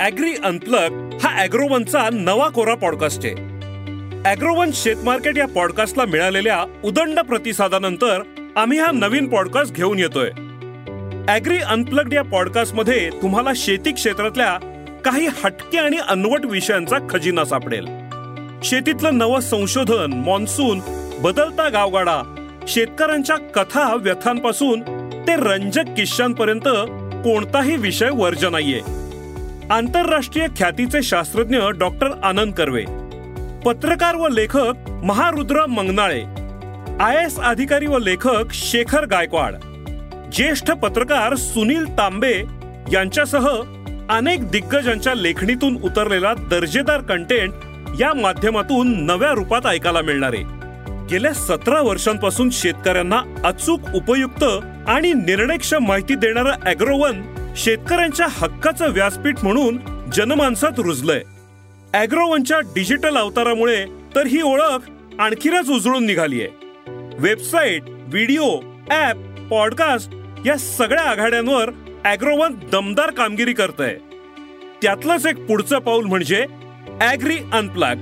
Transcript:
Agree unplug हा ॲग्रोवनचा नवा कोरा पॉडकास्ट आहे. ॲग्रोवन शेतमार्केट या पॉडकास्टला मिळालेल्या उदंड प्रतिसादानंतर आम्ही हा नवीन पॉडकास्ट घेऊन येतोय. ॲग्री अनप्लग्ड या पॉडकास्टमध्ये तुम्हाला शेती क्षेत्रातल्या काही हटके आणि अनवट विषयांचा खजिना सापडेल. शेतीतलं नवं संशोधन मॉन्सून बदलता गावगाडा शेतकऱ्यांच्या कथा व्यथांपासून ते रंजक किस्सांपर्यंत कोणताही विषय वर्ज नाहीये. आंतरराष्ट्रीय ख्यातीचे शास्त्रज्ञ डॉक्टर आनंद कर्वे. पत्रकार व लेखक महारुद्र मंगनाळे. आय एस अधिकारी व लेखक शेखर गायकवाड. ज्येष्ठ पत्रकार सुनील तांबे यांच्यासह अनेक दिग्गजांच्या लेखणीतून उतरलेला दर्जेदार कंटेंट या माध्यमातून नव्या रूपात ऐकायला मिळणारे. गेल्या सतरा वर्षांपासून शेतकऱ्यांना अचूक उपयुक्त आणि निर्णयक्षम माहिती देणारं अॅग्रोवन शेतकऱ्यांच्या हक्काचं व्यासपीठ म्हणून जनमानसात रुजलंय. अॅग्रोवनच्या डिजिटल अवतारामुळे तर ही ओळख आणखीनच उजळून निघालीय. वेबसाईट व्हिडिओ ऍप पॉडकास्ट या सगळ्या आघाड्यांवर अॅग्रोवन दमदार कामगिरी करत आहे त्यातलंच एक पुढचं पाऊल म्हणजे ॲग्री अनप्लॅग.